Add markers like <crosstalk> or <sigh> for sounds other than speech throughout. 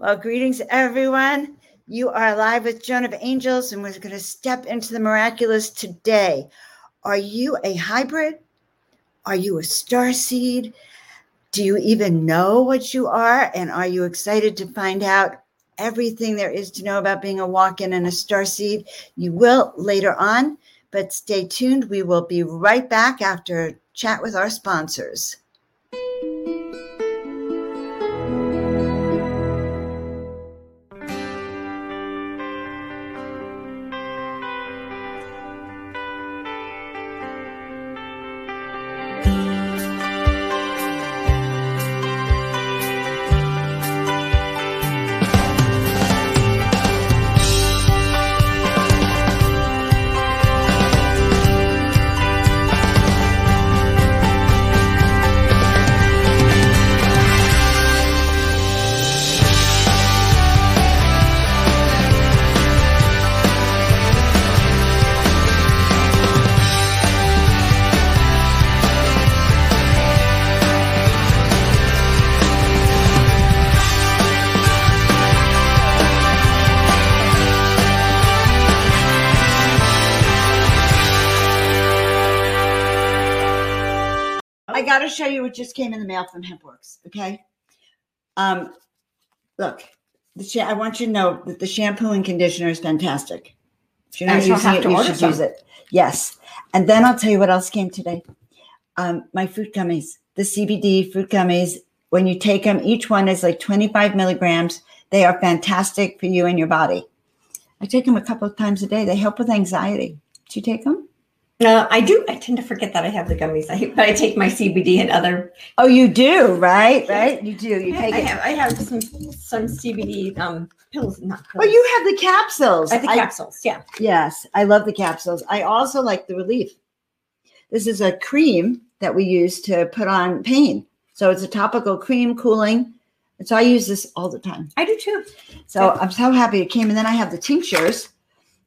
Well, greetings, everyone. You are live with Joan of Angels, and we're going to step into the miraculous today. Are you a hybrid? Are you a star seed? Do you even know what you are? And are you excited to find out everything there is to know about being a walk in and a star seed? You will later on, but stay tuned. We will be right back after a chat with our sponsors. Show you what just came in the mail from HempWorks. Okay. Um, look, the I want you to know that the shampoo and conditioner is fantastic. If you're not using it, you should some. use it. Yes. And then I'll tell you what else came today. Um, my fruit gummies, the CBD fruit gummies. When you take them, each one is like 25 milligrams. They are fantastic for you and your body. I take them a couple of times a day. They help with anxiety. Do you take them? Uh, I do. I tend to forget that I have the gummies. I, but I take my CBD and other. Oh, you do, right? Right? You do. You take I it. Have, I have some some CBD um pills. Not pills. Oh, you have the capsules. I have the capsules. Yeah. Yes, I love the capsules. I also like the relief. This is a cream that we use to put on pain. So it's a topical cream, cooling. And so I use this all the time. I do too. So I'm so happy it came. And then I have the tinctures.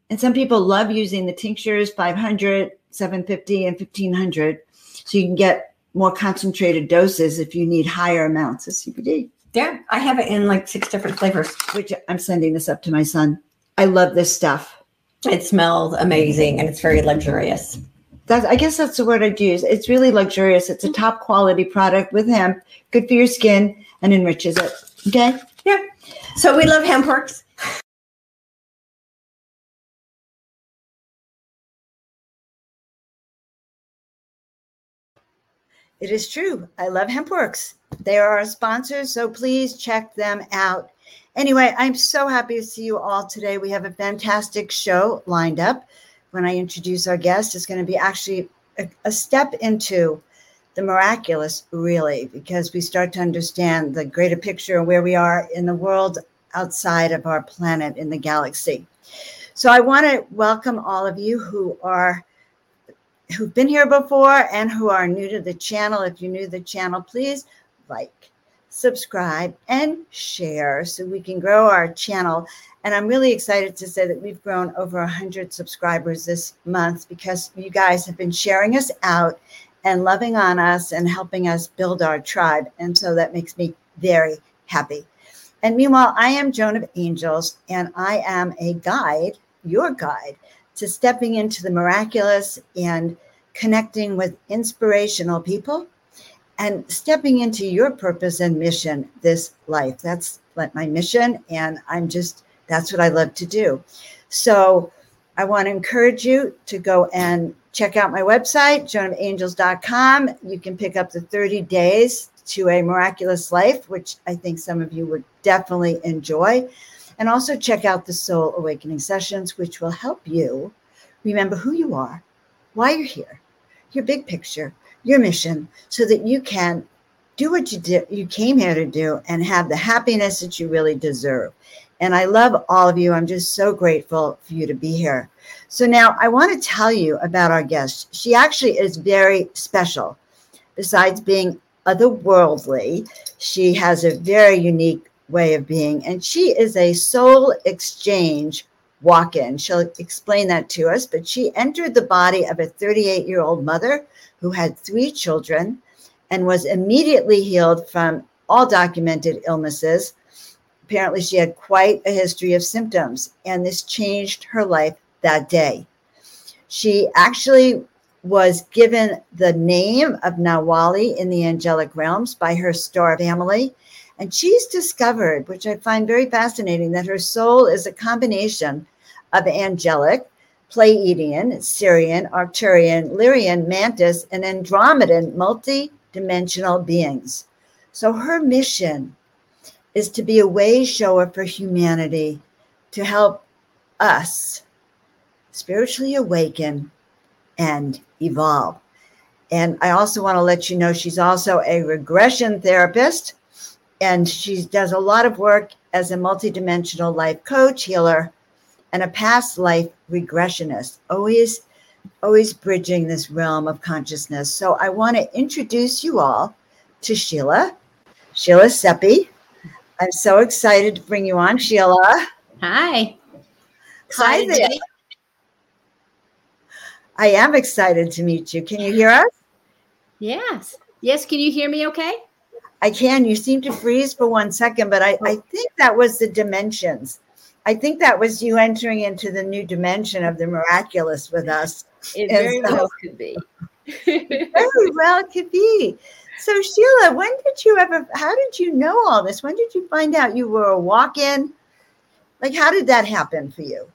And some people love using the tinctures, 500, 750 and 1500 so you can get more concentrated doses if you need higher amounts of cbd yeah i have it in like six different flavors which i'm sending this up to my son i love this stuff it smells amazing and it's very luxurious that's, I guess that's the word I'd use. It's really luxurious. It's a mm-hmm. top quality product with hemp, good for your skin, and enriches it. Okay. Yeah. So we love HempWorks. It is true. I love HempWorks. They are our sponsors, so please check them out. Anyway, I'm so happy to see you all today. We have a fantastic show lined up. When I introduce our guest, it's going to be actually a, a step into the miraculous, really, because we start to understand the greater picture of where we are in the world outside of our planet in the galaxy. So I want to welcome all of you who are who've been here before and who are new to the channel. If you're new to the channel, please like, subscribe, and share so we can grow our channel. And I'm really excited to say that we've grown over 100 subscribers this month because you guys have been sharing us out and loving on us and helping us build our tribe. And so that makes me very happy. And meanwhile, I am Joan of Angels, and I am a guide, your guide to stepping into the miraculous and connecting with inspirational people and stepping into your purpose and mission this life. That's like my mission. And I'm just, that's what I love to do. So I want to encourage you to go and check out my website, joanofangels.com. You can pick up the 30 days to a miraculous life, which I think some of you would definitely enjoy. And also check out the Soul Awakening Sessions, which will help you remember who you are, why you're here, your big picture, your mission, so that you can do what you did, you came here to do and have the happiness that you really deserve. And I love all of you. I'm just so grateful for you to be here. So now I want to tell you about our guest. She actually is very special. Besides being otherworldly, she has a very unique way of being. And she is a soul exchange walk in. She'll explain that to us, but she entered the body of a 38 year old mother who had three children and was immediately healed from all documented illnesses apparently she had quite a history of symptoms, and this changed her life that day. She actually was given the name of Nawali in the angelic realms by her star family. And she's discovered, which I find very fascinating, that her soul is a combination of angelic, Pleiadian, Sirian, Arcturian, Lyrian, Mantis, and Andromedan multi dimensional beings. So her mission is to be a way shower for humanity to help us spiritually awaken and evolve. And I also want to let you know she's also a regression therapist and she does a lot of work as a multidimensional life coach, healer, and a past life regressionist, always always bridging this realm of consciousness. So I want to introduce you all to Sheila, Sheila Seppi. I'm so excited to bring you on, Sheila. Hi. Hi there. I am excited to meet you. Can you hear us? Yes. Yes. Can you hear me okay? I can. You seem to freeze for one second, but I, I think that was the dimensions. I think that was you entering into the new dimension of the miraculous with us. It very so, well could be. <laughs> very well could be. So Sheila, when did you ever how did you know all this? When did you find out you were a walk-in? Like how did that happen for you?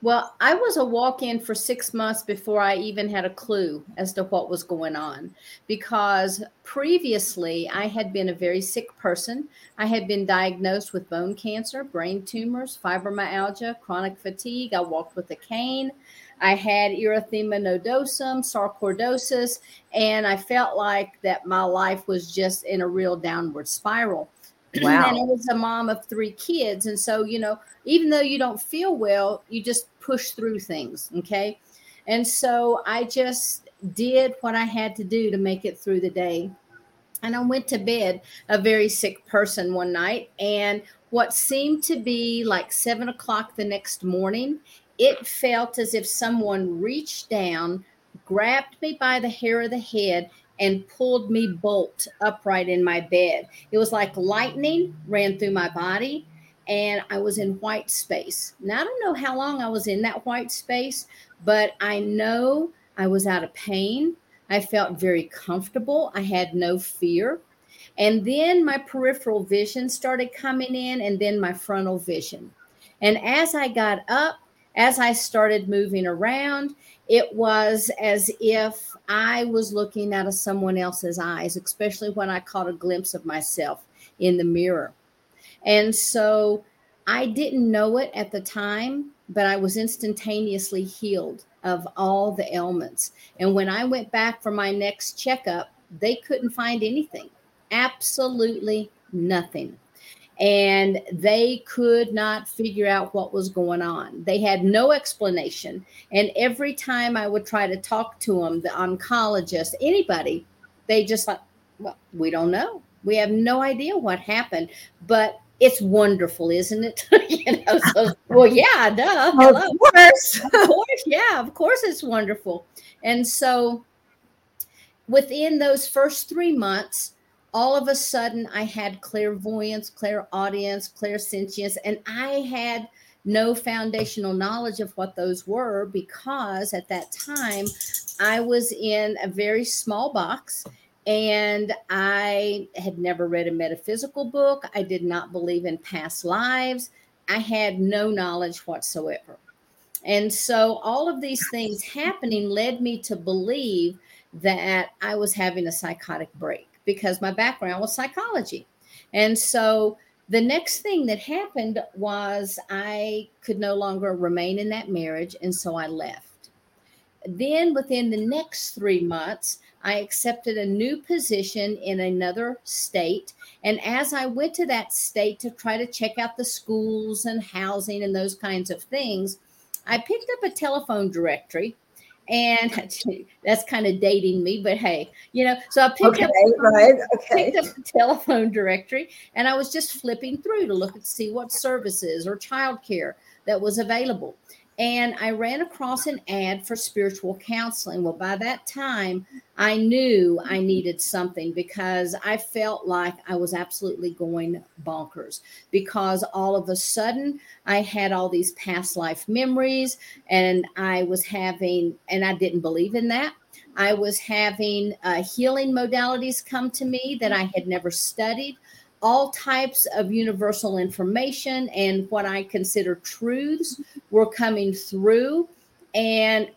Well, I was a walk in for six months before I even had a clue as to what was going on because previously I had been a very sick person. I had been diagnosed with bone cancer, brain tumors, fibromyalgia, chronic fatigue. I walked with a cane. I had erythema nodosum, sarcoidosis, and I felt like that my life was just in a real downward spiral. Wow. and I was a mom of three kids. And so, you know, even though you don't feel well, you just push through things. Okay. And so I just did what I had to do to make it through the day. And I went to bed a very sick person one night. And what seemed to be like seven o'clock the next morning, it felt as if someone reached down, grabbed me by the hair of the head, and pulled me bolt upright in my bed. It was like lightning ran through my body and I was in white space. Now, I don't know how long I was in that white space, but I know I was out of pain. I felt very comfortable. I had no fear. And then my peripheral vision started coming in, and then my frontal vision. And as I got up, as I started moving around, it was as if I was looking out of someone else's eyes, especially when I caught a glimpse of myself in the mirror. And so I didn't know it at the time, but I was instantaneously healed of all the ailments. And when I went back for my next checkup, they couldn't find anything, absolutely nothing and they could not figure out what was going on. They had no explanation. And every time I would try to talk to them, the oncologist, anybody, they just like, well, we don't know. We have no idea what happened, but it's wonderful, isn't it? <laughs> you know, so <laughs> well, yeah, duh. Hello. Of course. of course, yeah, of course it's wonderful. And so within those first three months, all of a sudden I had clairvoyance, clairaudience, clairsentience, and I had no foundational knowledge of what those were because at that time I was in a very small box and I had never read a metaphysical book. I did not believe in past lives. I had no knowledge whatsoever. And so all of these things happening led me to believe that I was having a psychotic break because my background was psychology. And so the next thing that happened was I could no longer remain in that marriage. And so I left. Then within the next three months, I accepted a new position in another state. And as I went to that state to try to check out the schools and housing and those kinds of things, I picked up a telephone directory and <laughs> that's kind of dating me, but hey, you know, so I picked okay, up right, okay. picked up the telephone directory and I was just flipping through to look and see what services or childcare that was available. And I ran across an ad for spiritual counseling. Well, by that time, I knew I needed something because I felt like I was absolutely going bonkers because all of a sudden I had all these past life memories and I was having, and I didn't believe in that. I was having uh, healing modalities come to me that I had never studied all types of universal information and what I consider truths were coming through. And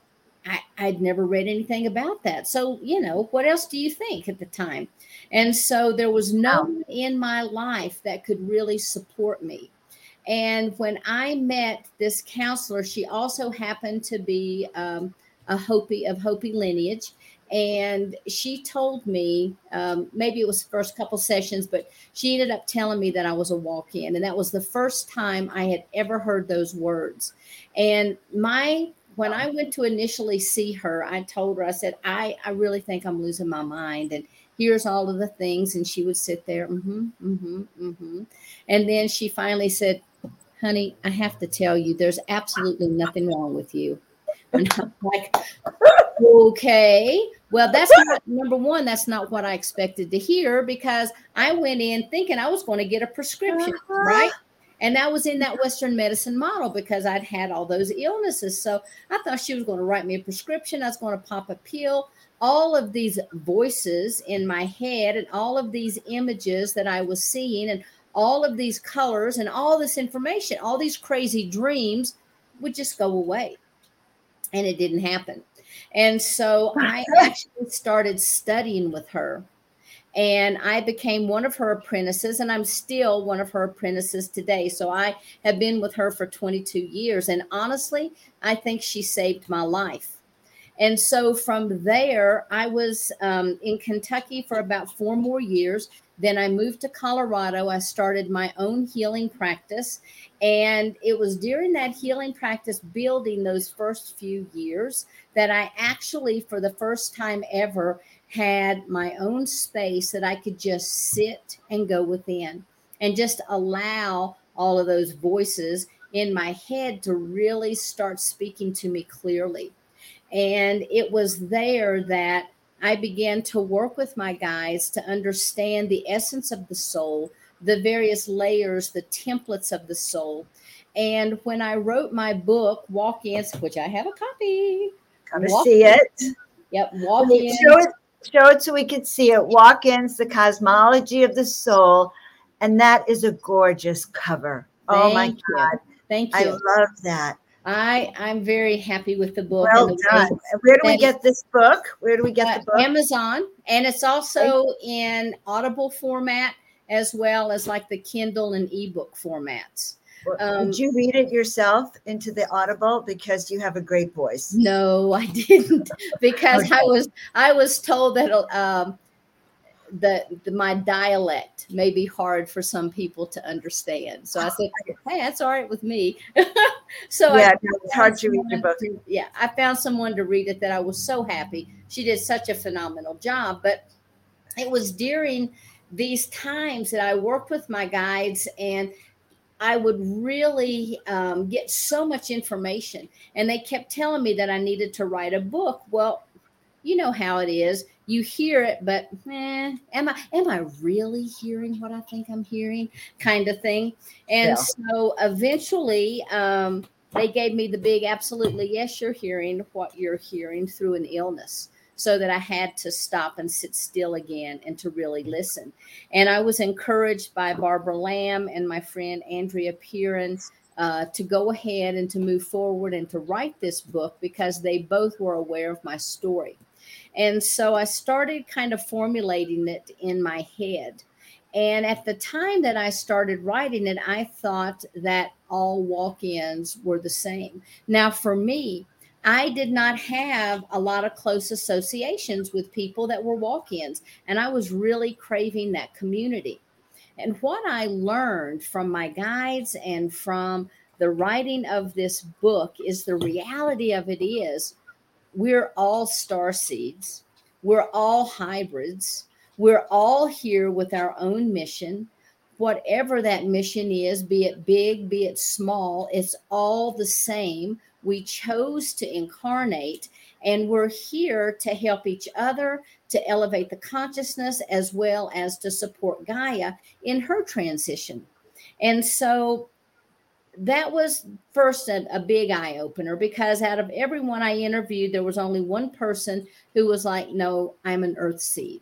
I, would never read anything about that. So, you know, what else do you think at the time? And so there was no one in my life that could really support me. And when I met this counselor, she also happened to be um, a Hopi of Hopi lineage and she told me um, maybe it was the first couple sessions but she ended up telling me that i was a walk-in. And that was the first time i had ever heard those words. And my when i went to initially see her i told her i said i i really think i'm losing my mind and here's all of the things. And she would sit there mm-hmm mm-hmm mm-hmm. And then she finally said honey i have to tell you there's absolutely nothing wrong with you. <laughs> And I'm like, okay. Well, that's not number one. That's not what I expected to hear because I went in thinking I was going to get a prescription, uh-huh. right? And that was in that Western medicine model because I'd had all those illnesses. So I thought she was going to write me a prescription. I was going to pop a pill. All of these voices in my head and all of these images that I was seeing and all of these colors and all this information, all these crazy dreams would just go away and it didn't happen. And so I <laughs> actually started studying with her. And I became one of her apprentices, and I'm still one of her apprentices today. So I have been with her for 22 years. And honestly, I think she saved my life. And so from there, I was um, in Kentucky for about four more years. Then I moved to Colorado. I started my own healing practice. And it was during that healing practice, building those first few years, that I actually, for the first time ever, had my own space that I could just sit and go within and just allow all of those voices in my head to really start speaking to me clearly. And it was there that I began to work with my guys to understand the essence of the soul, the various layers, the templates of the soul. And when I wrote my book, Walk Ins, which I have a copy. Come to see it. Yep, Walk Ins. Show it, show it so we can see it. Walk Ins, the cosmology of the soul. And that is a gorgeous cover. Thank oh my you. God. Thank you. I love that. I I'm very happy with the book. Well done. Where do we get this book? Where do we get uh, the book? Amazon, and it's also in Audible format as well as like the Kindle and ebook formats. Um, Did you read it yourself into the Audible because you have a great voice? No, <laughs> I didn't because okay. I was I was told that um, the, the, my dialect may be hard for some people to understand. So I said, <laughs> "Hey, that's all right with me." <laughs> so yeah, it's hard to read your book. To, yeah, I found someone to read it that I was so happy. She did such a phenomenal job. But it was during these times that I worked with my guides and. I would really um, get so much information, and they kept telling me that I needed to write a book. Well, you know how it is you hear it, but eh, am I am I really hearing what I think I'm hearing? Kind of thing. And yeah. so eventually, um, they gave me the big absolutely yes, you're hearing what you're hearing through an illness. So that I had to stop and sit still again and to really listen. And I was encouraged by Barbara Lamb and my friend Andrea Pieren uh, to go ahead and to move forward and to write this book because they both were aware of my story. And so I started kind of formulating it in my head. And at the time that I started writing it, I thought that all walk ins were the same. Now, for me, I did not have a lot of close associations with people that were walk ins, and I was really craving that community. And what I learned from my guides and from the writing of this book is the reality of it is we're all star seeds. We're all hybrids. We're all here with our own mission. whatever that mission is, be it big, be it small, it's all the same. We chose to incarnate, and we're here to help each other, to elevate the consciousness, as well as to support Gaia in her transition. And so that was first a, a big eye opener because out of everyone I interviewed, there was only one person who was like, "No, I'm an Earth seed,"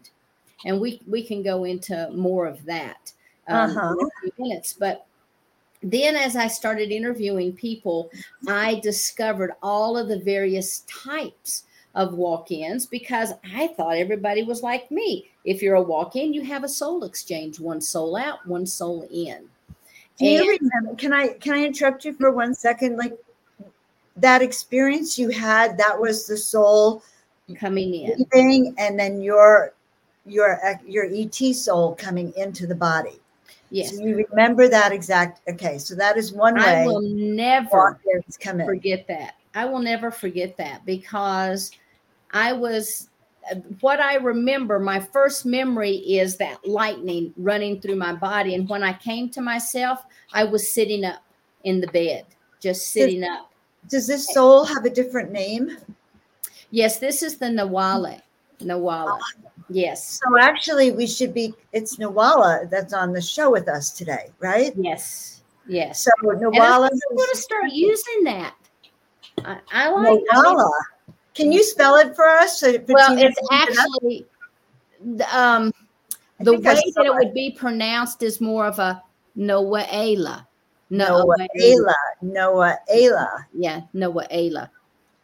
and we we can go into more of that um, Uh-huh. in a few minutes. But then, as I started interviewing people, I discovered all of the various types of walk-ins because I thought everybody was like me. If you're a walk-in, you have a soul exchange, one soul out, one soul in. Do you remember? Can I can I interrupt you for one second? Like that experience you had, that was the soul coming in. and then your your your ET soul coming into the body. Yes. So you remember that exact. Okay, so that is one I way will never forget that. I will never forget that because I was what I remember, my first memory is that lightning running through my body. And when I came to myself, I was sitting up in the bed, just sitting up. Does this soul have a different name? Yes, this is the Nawala. Nawala. Yes. So actually, we should be. It's Nawala that's on the show with us today, right? Yes. Yes. So And I'm going to start using that. I, I like I mean, Nawala. Can you spell it for us? So Well, it's it actually the, um, the way that it would be pronounced is more of a Noaela. Noah Ayla. Noah Ayla. Yeah, Noaela.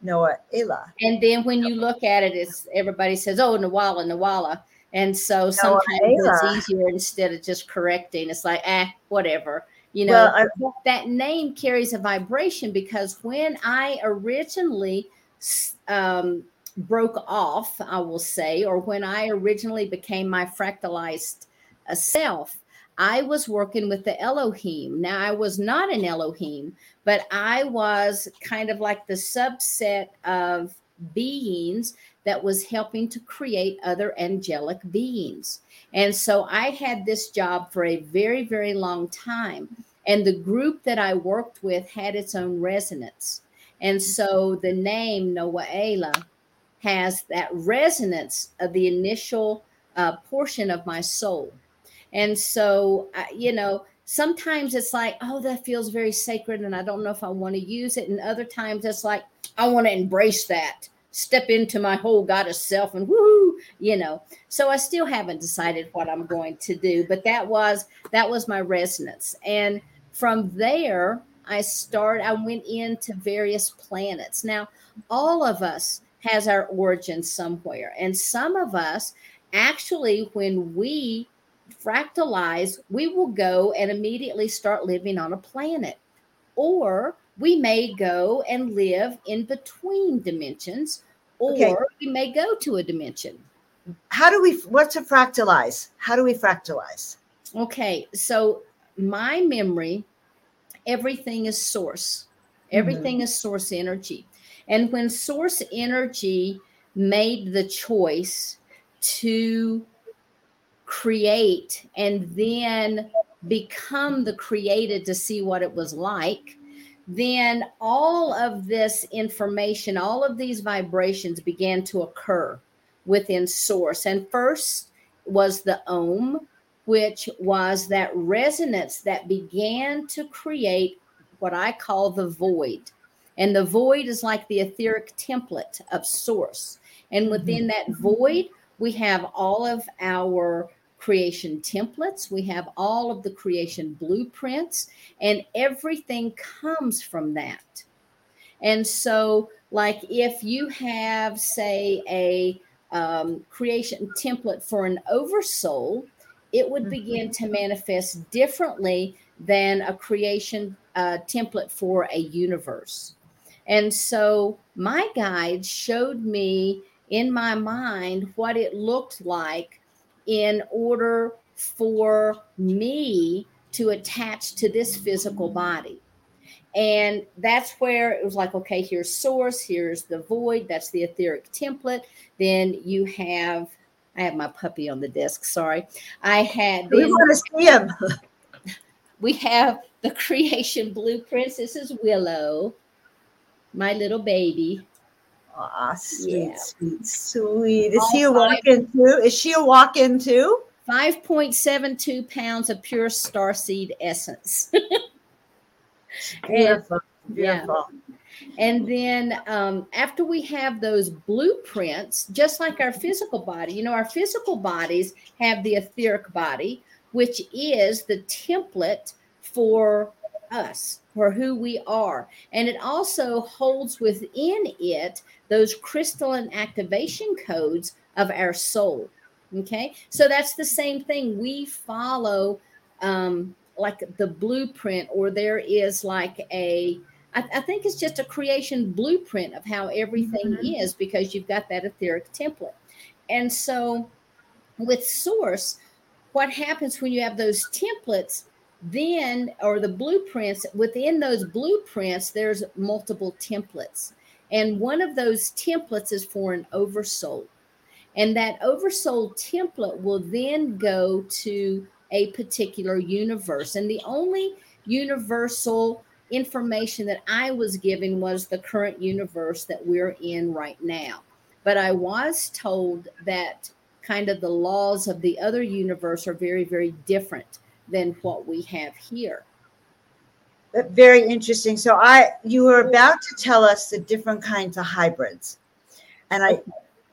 Noah Ayla. And then when you look at it, it's everybody says, "Oh, Nawala, Nawala," and so sometimes Noaela. it's easier instead of just correcting. It's like, ah, whatever. You know, Well, I, that name carries a vibration because when I originally um, broke off, I will say, or when I originally became my fractalized uh, self, I was working with the Elohim. Now, I was not an Elohim, but I was kind of like the subset of beings that was helping to create other angelic beings. And so I had this job for a very, very long time. And the group that I worked with had its own resonance. And so the name Noaela has that resonance of the initial uh, portion of my soul. And so, you know, sometimes it's like, oh, that feels very sacred and I don't know if I want to use it. And other times it's like, I want to embrace that, step into my whole goddess self and woohoo, you know. So I still haven't decided what I'm going to do, but that was that was my resonance. And from there, I start I went into various planets. Now, all of us has our origin somewhere. And some of us actually when we fractalize, we will go and immediately start living on a planet. Or we may go and live in between dimensions, or Okay. we may go to a dimension. how do we? What's a fractalize? How do we fractalize? Okay, so my memory, everything is source. Mm-hmm. Everything is source energy. And when source energy made the choice to create and then become the created to see what it was like, then all of this information, all of these vibrations began to occur within source. And first was the Om, which was that resonance that began to create what I call the void. And the void is like the etheric template of source. And within mm-hmm. that void, we have all of our creation templates, we have all of the creation blueprints, and everything comes from that. And so, like if you have, say, a um, creation template for an oversoul, it would begin to manifest differently than a creation uh, template for a universe. And so my guide showed me in my mind what it looked like in order for me to attach to this physical body. And that's where it was like, okay, here's source, here's the void, that's the etheric template. Then you have, I have my puppy on the desk, sorry. I had We want to see him. <laughs> we have the creation blueprints. This is Willow, my little baby. Aw, sweet, Yeah. sweet, sweet. Is All he a walk-in too? Is she a walk-in too? 5.72 pounds of pure starseed essence. <laughs> Beautiful, yeah. beautiful. And then um, after we have those blueprints, just like our physical body, you know, our physical bodies have the etheric body, which is the template for us, for who we are. And it also holds within it those crystalline activation codes of our soul. Okay. So that's the same thing. We follow um, like the blueprint, or there is like a, I, I think it's just a creation blueprint of how everything is because you've got that etheric template. And so with Source, what happens when you have those templates, then, or the blueprints, within those blueprints, there's multiple templates. And one of those templates is for an oversoul. And that oversoul template will then go to a particular universe. And the only universal information that I was given was the current universe that we're in right now. But I was told that kind of the laws of the other universe are very, very different than what we have here. But Very interesting. So I, you were about to tell us the different kinds of hybrids, and I,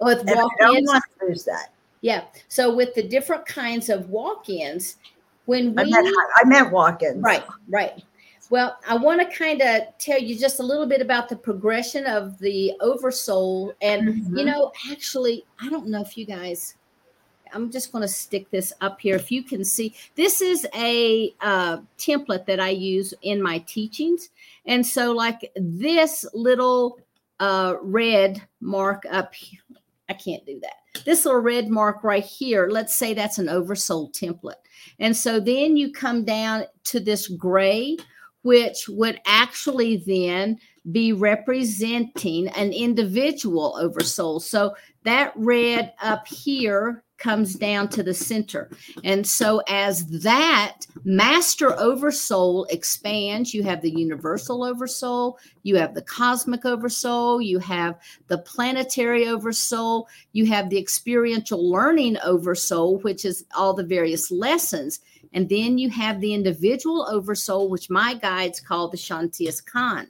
With and I don't want to lose that. yeah. So with the different kinds of walk-ins, when I we meant, I meant walk-ins. Right, right. Well, I want to kind of tell you just a little bit about the progression of the oversoul. And, you Mhm. know, actually, I don't know if you guys, I'm just going to stick this up here. If you can see, this is a uh, template that I use in my teachings. And so, like this little uh, red mark up here, I can't do that. This little red mark right here, let's say that's an oversoul template. And so then you come down to this gray, which would actually then be representing an individual oversoul. So that red up here comes down to the center. And so as that master oversoul expands, you have the universal oversoul, you have the cosmic oversoul, you have the planetary oversoul, you have the experiential learning oversoul, which is all the various lessons. And then you have the individual oversoul, which my guides call the Shantias Khan.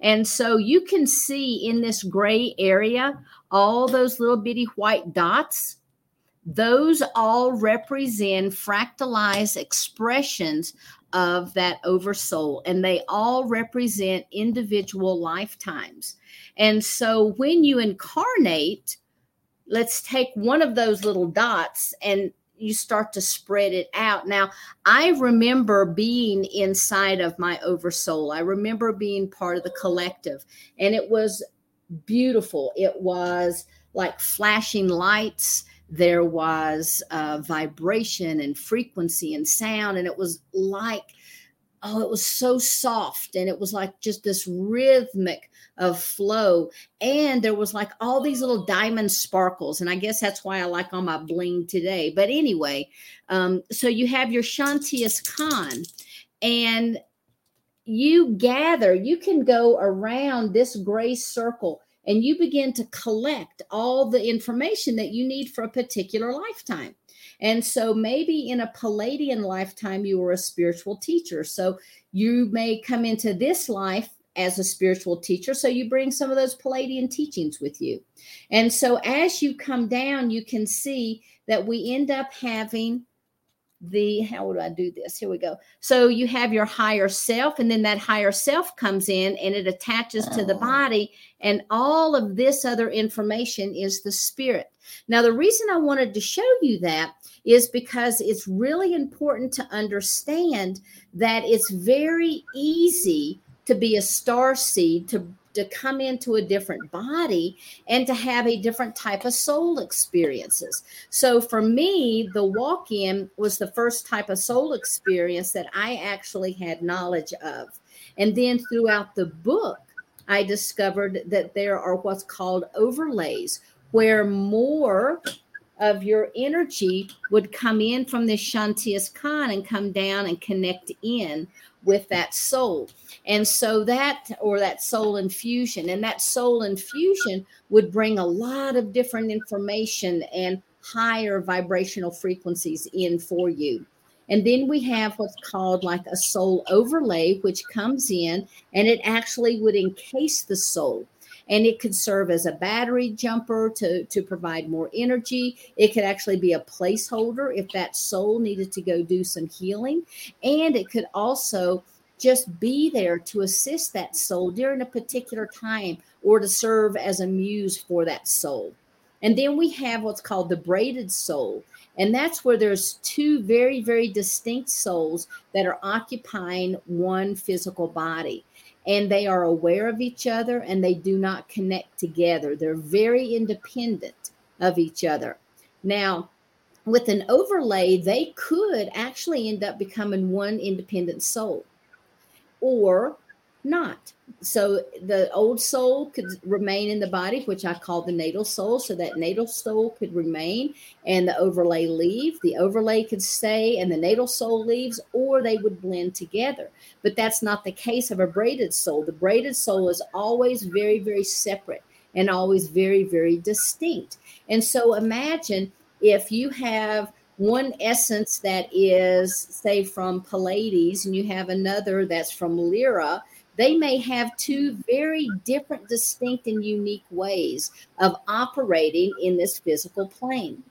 And so you can see in this gray area all those little bitty white dots. Those all represent fractalized expressions of that oversoul, and they all represent individual lifetimes. And so when you incarnate, let's take one of those little dots and you start to spread it out. Now, I remember being inside of my oversoul. I remember being part of the collective, and it was beautiful. It was like flashing lights. There was vibration and frequency and sound, and it was like, oh, it was so soft, and it was like just this rhythmic of flow. And there was like all these little diamond sparkles. And I guess that's why I like all my bling today. But anyway, um, so you have your Shantias Khan, and you gather, you can go around this gray circle and you begin to collect all the information that you need for a particular lifetime. And so maybe in a Pleiadian lifetime, you were a spiritual teacher. So you may come into this life as a spiritual teacher. So you bring some of those Pleiadian teachings with you. And so as you come down, you can see that we end up having the how would I do this? Here we go. So you have your higher self, and then that higher self comes in and it attaches to the ah. body, and all of this other information is the spirit. Now, the reason I wanted to show you that is because it's really important to understand that it's very easy to be a star seed to to come into a different body and to have a different type of soul experiences. So for me, the walk in was the first type of soul experience that I actually had knowledge of. And then throughout the book, I discovered that there are what's called overlays, where more of your energy would come in from this Shantias Khan and come down and connect in with that soul. And so that, or that soul infusion, and that soul infusion would bring a lot of different information and higher vibrational frequencies in for you. And then we have what's called like a soul overlay, which comes in and it actually would encase the soul. And it could serve as a battery jumper to, to provide more energy. It could actually be a placeholder if that soul needed to go do some healing. And it could also just be there to assist that soul during a particular time or to serve as a muse for that soul. And then we have what's called the braided soul. And that's where there's two very, very distinct souls that are occupying one physical body. And they are aware of each other and they do not connect together. They're very independent of each other. Now, with an overlay, they could actually end up becoming one independent soul. Or not. So the old soul could remain in the body, which I call the natal soul. So that natal soul could remain and the overlay leave. The overlay could stay and the natal soul leaves, or they would blend together. But that's not the case of a braided soul. The braided soul is always very, very separate and always very, very distinct. And so imagine if you have one essence that is, say, from Pleiades, and you have another that's from Lyra they may have two very different, distinct, and unique ways of operating in this physical plane.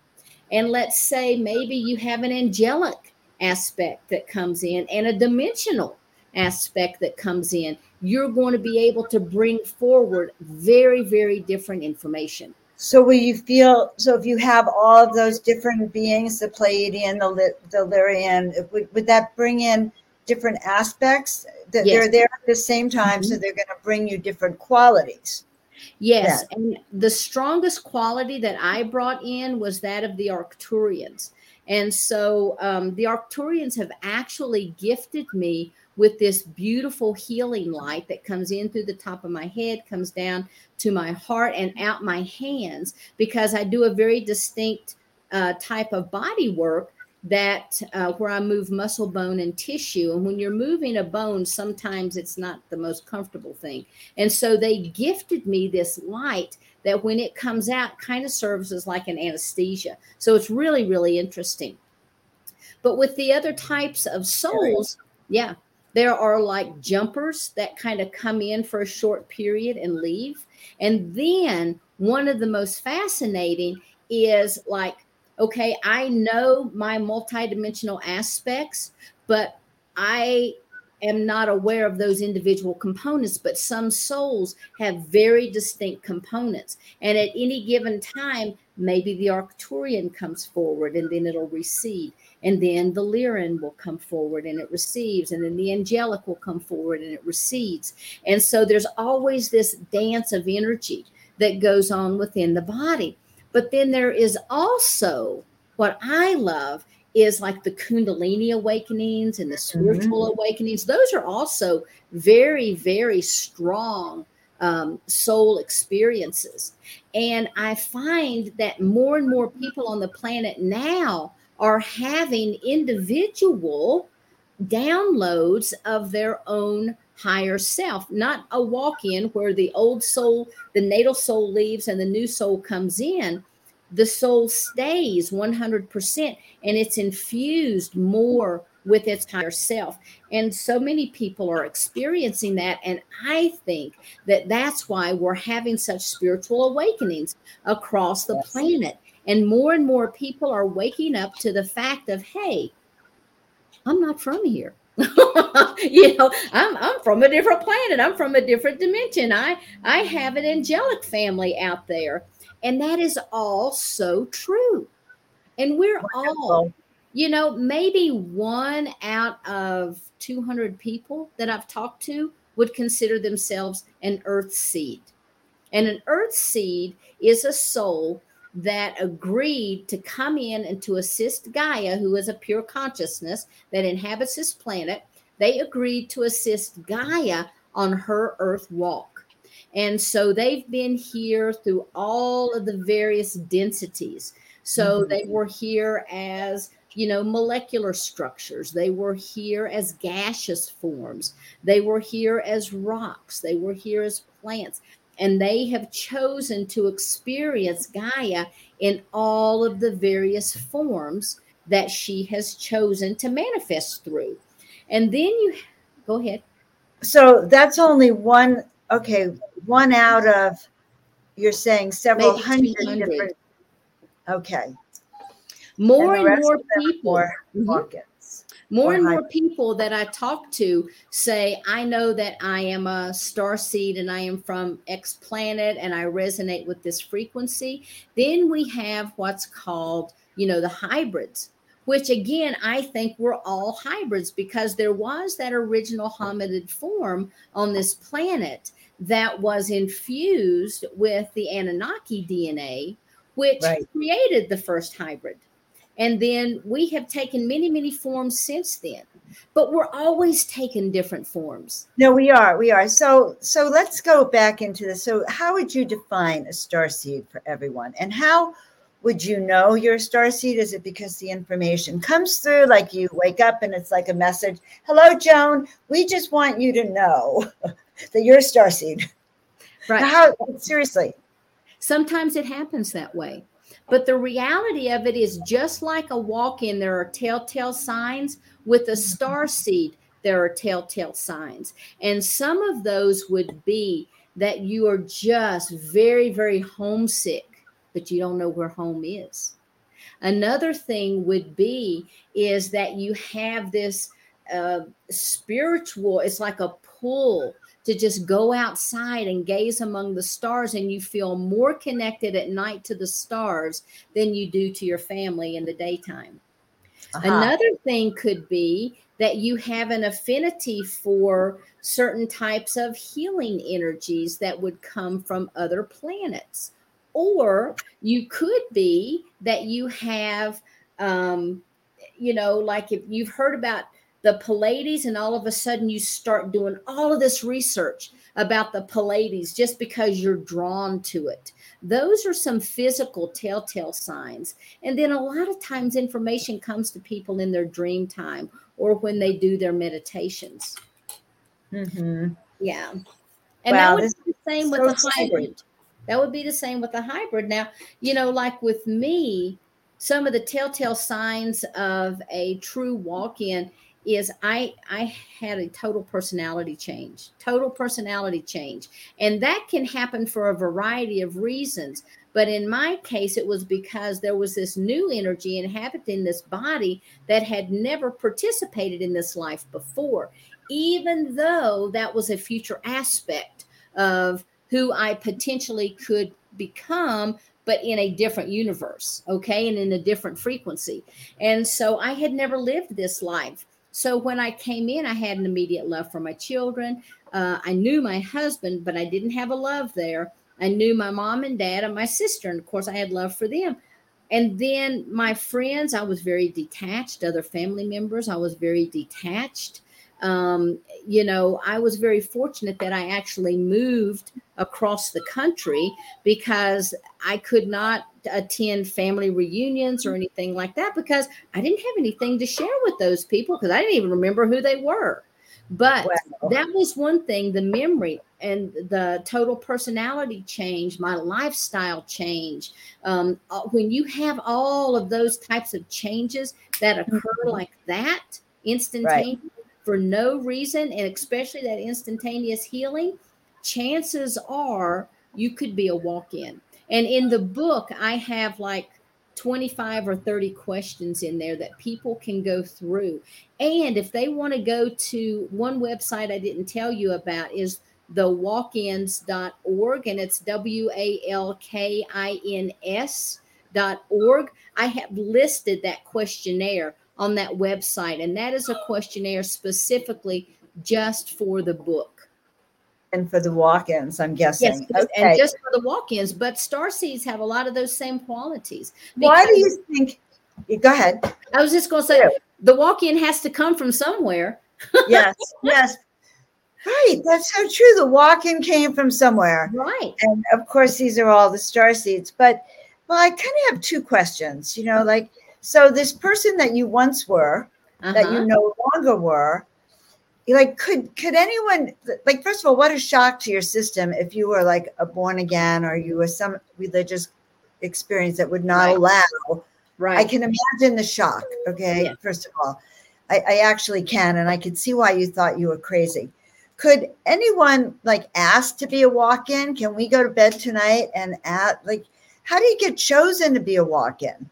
And let's say maybe you have an angelic aspect that comes in and a dimensional aspect that comes in. You're going to be able to bring forward very, very different information. So, will you feel so if you have all of those different beings, the Pleiadian, the, Lyrian, would, would that bring in different aspects that yes. they're there at the same time mm-hmm. so they're going to bring you different qualities yes yeah. and the strongest quality that i brought in was that of the arcturians and so um, the arcturians have actually gifted me with this beautiful healing light that comes in through the top of my head comes down to my heart and out my hands because i do a very distinct uh, type of body work that uh, where I move muscle, bone, and tissue. And when you're moving a bone, sometimes it's not the most comfortable thing. And so they gifted me this light that when it comes out kind of serves as like an anesthesia. So it's really, really interesting. But with the other types of souls, yeah, there are like jumpers that kind of come in for a short period and leave. And then one of the most fascinating is like okay, I know my multidimensional aspects, but I am not aware of those individual components. But some souls have very distinct components. And at any given time, maybe the Arcturian comes forward and then it'll recede. And then the Lyran will come forward and it receives. And then the angelic will come forward and it recedes. And so there's always this dance of energy that goes on within the body. But then there is also what I love is like the Kundalini awakenings and the spiritual mm-hmm. awakenings. Those are also very, very strong um, soul experiences. And I find that more and more people on the planet now are having individual downloads of their own higher self, not a walk in where the old soul, the natal soul leaves and the new soul comes in. The soul stays 100% and it's infused more with its higher self. And so many people are experiencing that. And I think that that's why we're having such spiritual awakenings across the yes. planet. And more and more people are waking up to the fact of, hey, I'm not from here. <laughs> you know, I'm I'm from a different planet. I'm from a different dimension. I I have an angelic family out there. And that is all so true. And we're all, you know, maybe one out of 200 people that I've talked to would consider themselves an earth seed. And an earth seed is a soul that agreed to come in and to assist Gaia, who is a pure consciousness that inhabits this planet. They agreed to assist Gaia on her earth walk. And so they've been here through all of the various densities. So Mhm. they were here as you know, molecular structures. They were here as gaseous forms. They were here as rocks. They were here as plants. And they have chosen to experience Gaia in all of the various forms that she has chosen to manifest through. And then you go ahead. So that's only one. Okay, one out of you're saying several Maybe hundred different. Okay, More And and, more people. More Mhm. walk-ins. More or and more people that I talk to say, I know that I am a star seed and I am from X planet and I resonate with this frequency. Then we have what's called, you know, the hybrids, which again, I think we're all hybrids because there was that original hominid form on this planet that was infused with the Anunnaki DNA, which Right. created the first hybrid. And then we have taken many, many forms since then, but we're always taking different forms. No, we are. We are. So so let's go back into this. So how would you define a star seed for everyone? And how would you know you're a star seed? Is it because the information comes through like you wake up and it's like a message, "Hello Joan, we just want you to know <laughs> that you're a star seed." Right. How seriously? Sometimes it happens that way. But the reality of it is just like a walk in, there are telltale signs. With a star seed, there are telltale signs. And some of those would be that you are just very, very homesick, but you don't know where home is. Another thing would be is that you have this uh, spiritual, it's like a pull to just go outside and gaze among the stars and you feel more connected at night to the stars than you do to your family in the daytime. Uh-huh. Another thing could be that you have an affinity for certain types of healing energies that would come from other planets. Or you could be that you have, um, you know, like if you've heard about the Pleiades, and all of a sudden you start doing all of this research about the Pleiades just because you're drawn to it. Those are some physical telltale signs. And then a lot of times information comes to people in their dream time or when they do their meditations. Mm-hmm. Yeah. And Wow, that would be the same with so the hybrid. sweet. That would be the same with the hybrid. Now, you know, like with me, some of the telltale signs of a true walk-in is I I had a total personality change. Total personality change. And that can happen for a variety of reasons. But in my case, it was because there was this new energy inhabiting this body that had never participated in this life before, even though that was a future aspect of who I potentially could become, but in a different universe, okay, and in a different frequency. And so I had never lived this life. So when I came in, I had an immediate love for my children. Uh, I knew my husband, but I didn't have a love there. I knew my mom and dad and my sister, and of course, I had love for them. And then my friends, I was very detached. Other family members, I was very detached. Um, you know, I was very fortunate that I actually moved across the country because I could not attend family reunions or anything like that because I didn't have anything to share with those people because I didn't even remember who they were. But Wow. that was one thing the memory and the total personality change, my lifestyle change. Um, uh, when you have all of those types of changes that occur Mhm. like that instantaneous for no reason, and especially that instantaneous healing, chances are you could be a walk in. And in the book, I have like 25 or 30 questions in there that people can go through. And if they want to go to one website I didn't tell you about is the walk-ins.org and it's w-a-l-k-i-n-s dot org i have listed that questionnaire on that website and that is a questionnaire specifically just for the book And for the walk-ins, I'm guessing. yes okay. and just for the walk-ins but star seeds have a lot of those same qualities Why do you think? Go ahead. i was just going to say the walk-in has to come from somewhere <laughs> Yes, yes. Right, that's so true. The walk-in came from somewhere. right and of course these are all the star seeds but Well, I kind of have two questions. You know, like so this person that you once were, uh-huh. that you uh-huh. no longer were, like could could anyone like first of all, what a shock to your system if you were like a born again or you were some religious experience that would not right. allow. Right. I can imagine the shock. Okay. Yeah. First of all, I, I actually can, and I can see why you thought you were crazy could anyone like ask to be a walk-in can we go to bed tonight and at like how do you get chosen to be a walk in?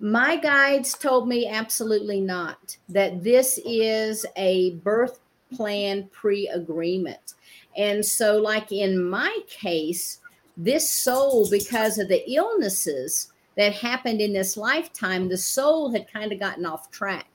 My guides told me absolutely not, that this is a birth plan pre agreement. And so, like in my case, this soul, because of the illnesses that happened in this lifetime, the soul had kind of gotten off track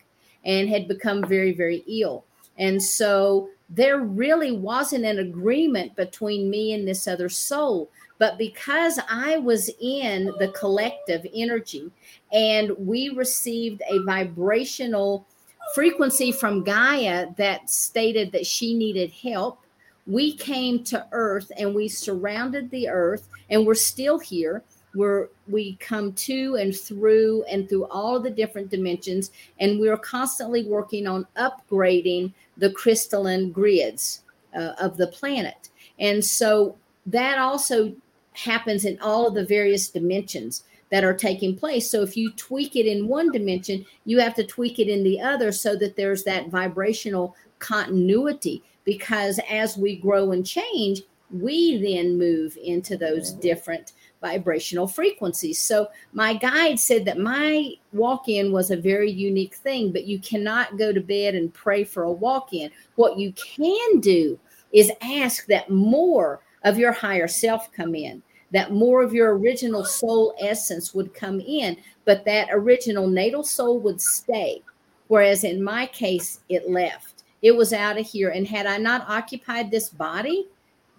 and had become very, very ill. And so there really wasn't an agreement between me and this other soul. But because I was in the collective energy and we received a vibrational frequency from Gaia that stated that she needed help, we came to Earth and we surrounded the Earth and we're still here. We're, we come to and through and through all the different dimensions, and we're constantly working on upgrading the crystalline grids uh, of the planet. And so that also happens in all of the various dimensions that are taking place. So if you tweak it in one dimension, you have to tweak it in the other so that there's that vibrational continuity. Because as we grow and change, we then move into those different vibrational frequencies. So my guide said that my walk in was a very unique thing, but you cannot go to bed and pray for a walk in. What you can do is ask that more of your higher self come in, that more of your original soul essence would come in, but that original natal soul would stay. Whereas in my case, it left. It was out of here. And had I not occupied this body,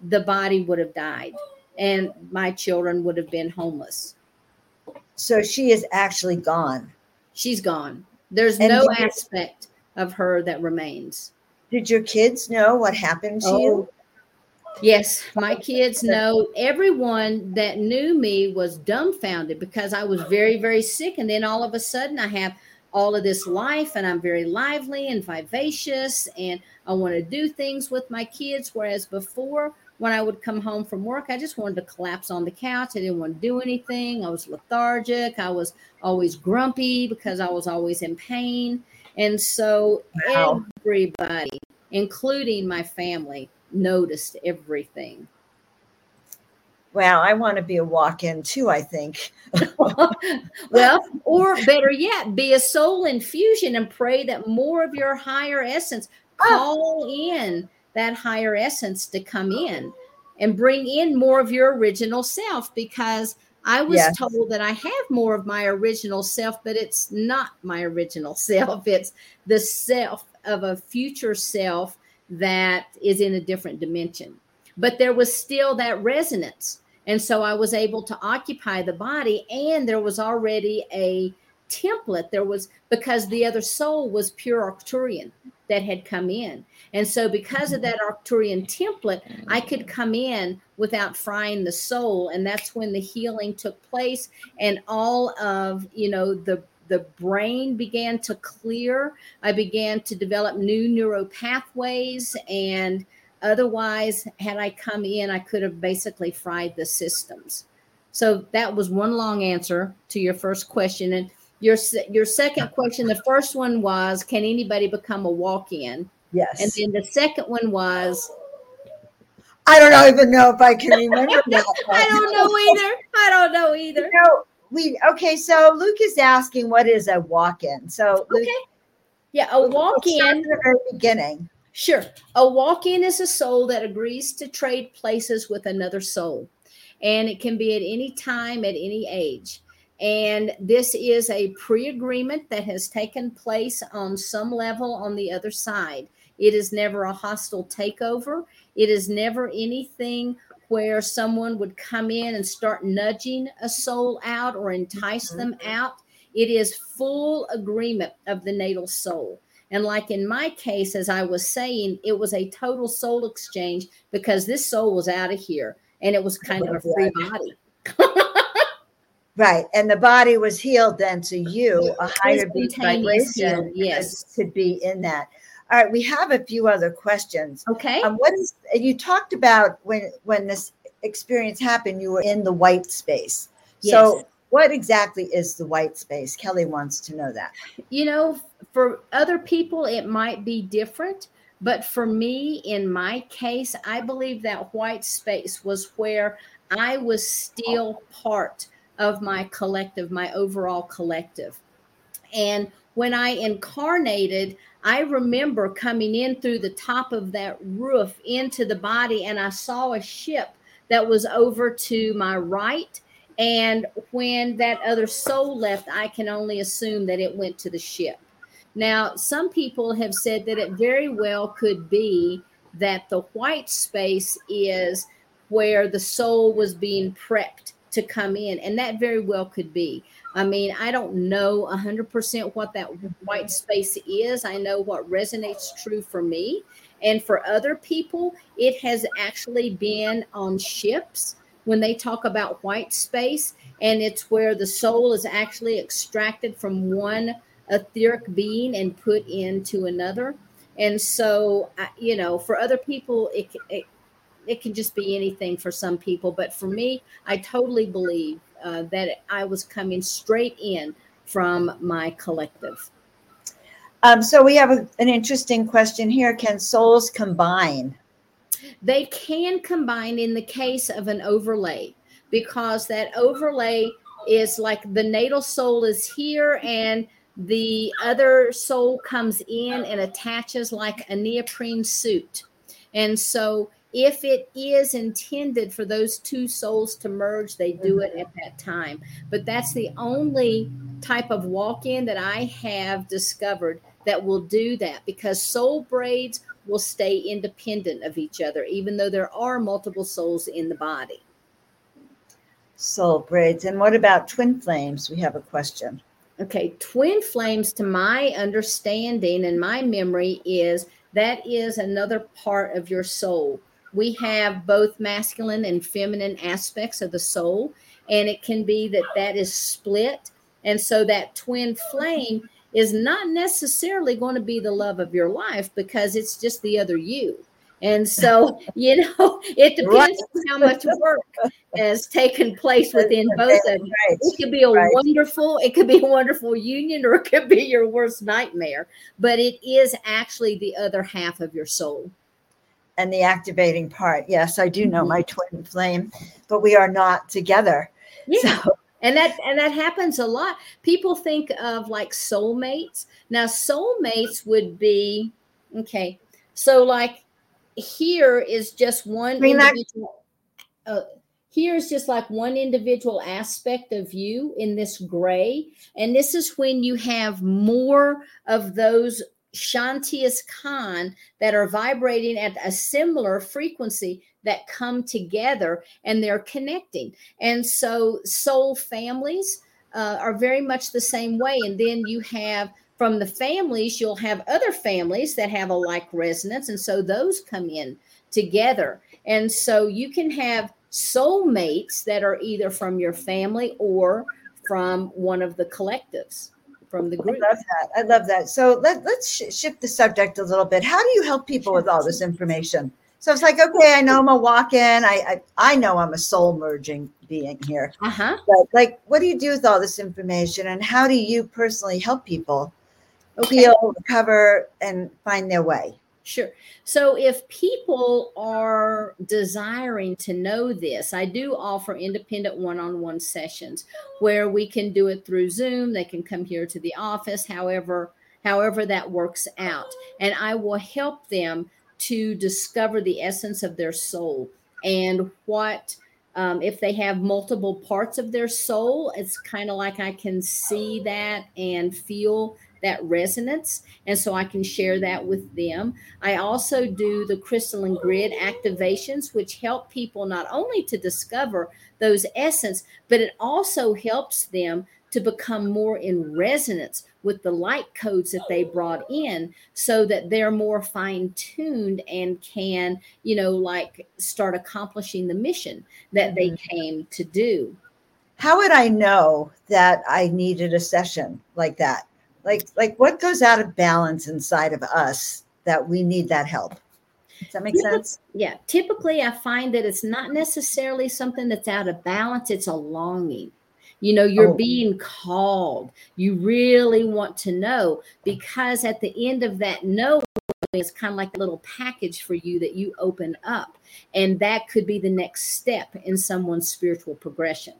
the body would have died and my children would have been homeless. So she is actually gone. She's gone. There's and no aspect of her that remains. Did your kids know what happened to oh, you? Yes, my kids know. Everyone that knew me was dumbfounded because I was very, very sick. And then all of a sudden, I have all of this life and I'm very lively and vivacious and I want to do things with my kids. Whereas before, when I would come home from work, I just wanted to collapse on the couch. I didn't want to do anything. I was lethargic. I was always grumpy because I was always in pain. And so wow. everybody, including my family, noticed everything. Wow, I want to be a walk in too, I think. <laughs> <laughs> well, or better yet, be a soul infusion and pray that more of your higher essence ah. call in that higher essence to come in and bring in more of your original self because I was yes. told that I have more of my original self, but it's not my original <laughs> self. It's the self of a future self that is in a different dimension. But there was still that resonance. And so I was able to occupy the body, and there was already a template. There was because the other soul was pure Arcturian that had come in. And so, because of that Arcturian template, I could come in without frying the soul. And that's when the healing took place, and all of, you know, the the brain began to clear. I began to develop new neural pathways. And otherwise, had I come in, I could have basically fried the systems. So that was one long answer to your first question. And your your second question, the first one was, can anybody become a walk-in? Yes. And then the second one was, I don't even know if I can remember <laughs> that. I don't know either. I don't know either. You know, we okay. So Luke is asking, what is a walk-in? So Luke, okay, yeah, a walk-in. the very beginning. Sure, a walk-in is a soul that agrees to trade places with another soul, and it can be at any time, at any age. And this is a pre agreement that has taken place on some level on the other side. It is never a hostile takeover. It is never anything where someone would come in and start nudging a soul out or entice mm-hmm. them out. It is full agreement of the natal soul. And like in my case, as I was saying, it was a total soul exchange because this soul was out of here and it was kind of a free body. <laughs> Right. And the body was healed then to you, a higher vibration yes. could be in that. All right, we have a few other questions. Okay. Um, what is you talked about when when this experience happened, you were in the white space. Yes. So what exactly is the white space? Kelly wants to know that. you know, for other people, it might be different. But for me, in my case, I believe that white space was where I was still part of my collective, my overall collective. And when I incarnated, I remember coming in through the top of that roof into the body, and I saw a ship that was over to my right. And when that other soul left, I can only assume that it went to the ship. Now, some people have said that it very well could be that the white space is where the soul was being prepped to come in, and that very well could be. I mean, I don't know 100% what that white space is. I know what resonates true for me. And for other people, it has actually been on ships when they talk about white space, and it's where the soul is actually extracted from one etheric being and put into another. And so, you know, for other people, it, it it can just be anything for some people, but for me, I totally believe uh, that I was coming straight in from my collective. Um, so we have a, an interesting question here. Can souls combine? They can combine in the case of an overlay because that overlay is like the natal soul is here and the other soul comes in and attaches like a neoprene suit. And so if it is intended for those two souls to merge, they do it at that time. But that's the only type of walk in that I have discovered that will do that because soul braids will stay independent of each other, even though there are multiple souls in the body. Soul braids. And what about twin flames? We have a question. Okay, twin flames, to my understanding and my memory, is that is another part of your soul. We have both masculine and feminine aspects of the soul, and it can be that that is split. And so that twin flame is not necessarily going to be the love of your life because it's just the other you. And so, <laughs> you know, it depends on how much work has taken place within both of you. Right. It could be a Right. wonderful, it could be a wonderful union, or it could be your worst nightmare. But it is actually the other half of your soul. And the activating part. Yes, I do know Mhm. my twin flame, but we are not together. Yeah. So And that and that happens a lot. People think of like soulmates. Now, soulmates would be okay. So, like here is just one individual. Uh, here's just like one individual aspect of you in this gray, and this is when you have more of those Shantias Khan that are vibrating at a similar frequency that come together and they're connecting. And so soul families uh, are very much the same way. And then you have from the families, you'll have other families that have a like resonance. And so those come in together. And so you can have soulmates that are either from your family or from one of the collectives from the I love that. I love that. So let, let's sh- shift the subject a little bit. How do you help people with all this information? So it's like, okay, I know I'm a walk in. I, I, I know I'm a soul merging being here. Uh huh. But like, what do you do with all this information and how do you personally help people Okay. heal, recover, and find their way? Sure. So if people are desiring to know this, I do offer independent one on one sessions where we can do it through Zoom. They can come here to the office, however, however that works out. And I will help them to discover the essence of their soul and what. Um, if they have multiple parts of their soul, it's kind of like I can see that and feel that resonance. And so I can share that with them. I also do the crystalline grid activations, which help people not only to discover those essence, but it also helps them to become more in resonance with the light codes that they brought in so that they're more fine tuned and can, you know, like start accomplishing the mission that they mm-hmm. came to do. how would I know that I needed a session like that? Like, like what goes out of balance inside of us that we need that help? Does that make sense? Yeah. Typically, I find that it's not necessarily something that's out of balance, it's a longing. You know, you're oh. being called. You really want to know because at the end of that no it's kind of like a little package for you that you open up. And that could be the next step in someone's spiritual progression.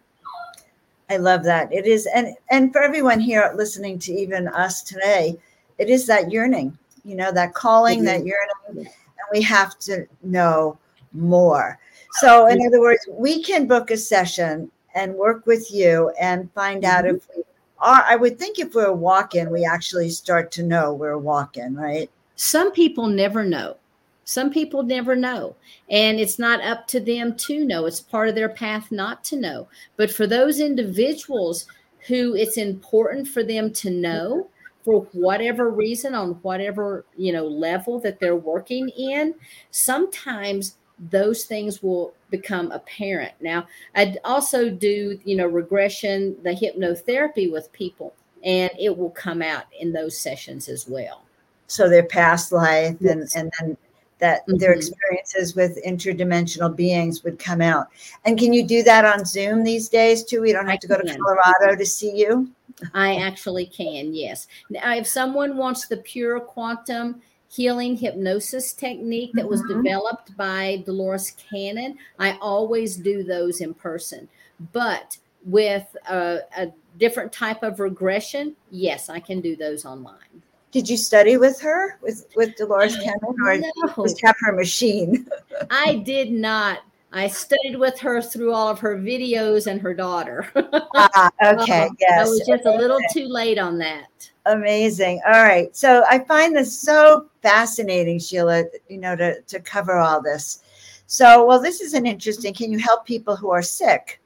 I love that. It is, and and for everyone here listening to even us today, it is that yearning, you know, that calling, mm-hmm. that yearning, and we have to know more. So, in other words, we can book a session and work with you and find mm-hmm. out if we are. I would think if we're walking, we actually start to know we're walking, right? Some people never know. Some people never know. And it's not up to them to know. It's part of their path not to know. But for those individuals who it's important for them to know for whatever reason on whatever, you know, level that they're working in, sometimes those things will become apparent. Now, I also do, you know, regression, the hypnotherapy with people, and it will come out in those sessions as well. So their past life yes. and and then that mm-hmm. their experiences with interdimensional beings would come out. And can you do that on Zoom these days too? We don't have I to go can. to Colorado to see you. I actually can, yes. Now, if someone wants the pure quantum healing hypnosis technique that was mm-hmm. developed by Dolores Cannon. I always do those in person. But with a, a, different type of regression, yes, I can do those online. Did you study with her, with, with Dolores Cannon, or no. just have her machine? <laughs> I did not. I studied with her through all of her videos and her daughter. <laughs> ah, okay, yes. I was just a little too late on that. Amazing. All right. So I find this so fascinating, Sheila, you know, to, to cover all this. So, well, this is an interesting. Can you help people who are sick?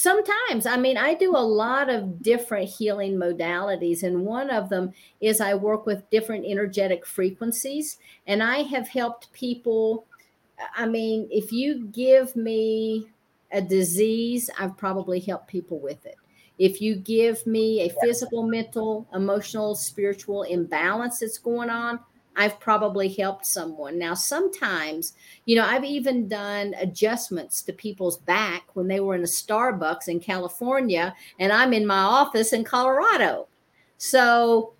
Sometimes. I mean, I do a lot of different healing modalities, and one of them is I work with different energetic frequencies, and I have helped people I mean, if you give me a disease, I've probably helped people with it. If you give me a physical, mental, emotional, spiritual imbalance that's going on, I've probably helped someone. Now, sometimes, you know, I've even done adjustments to people's back when they were in a Starbucks in California, and I'm in my office in Colorado. So,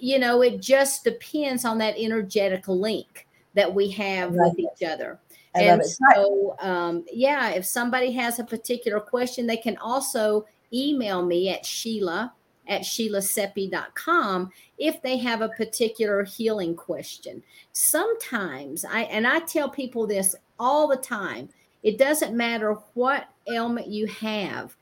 you know, it just depends on that energetic link that we have with it. each other. I and so, um, yeah, if somebody has a particular question, they can also email me at Sheila at SheilaSeppi.com if they have a particular healing question. Sometimes I and I tell people this all the time. It doesn't matter what ailment you have.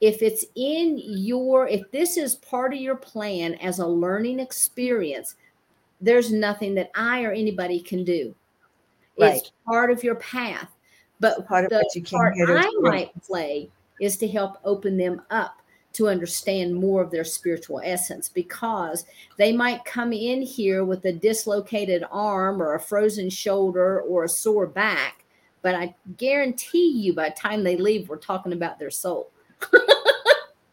If it's in your if this is part of your plan as a learning experience, there's nothing that I or anybody can do. Right. It's part of your path. But part of what you part I might play is to help open them up to understand more of their spiritual essence because they might come in here with a dislocated arm or a frozen shoulder or a sore back. But I guarantee you, by the time they leave, we're talking about their soul. <laughs>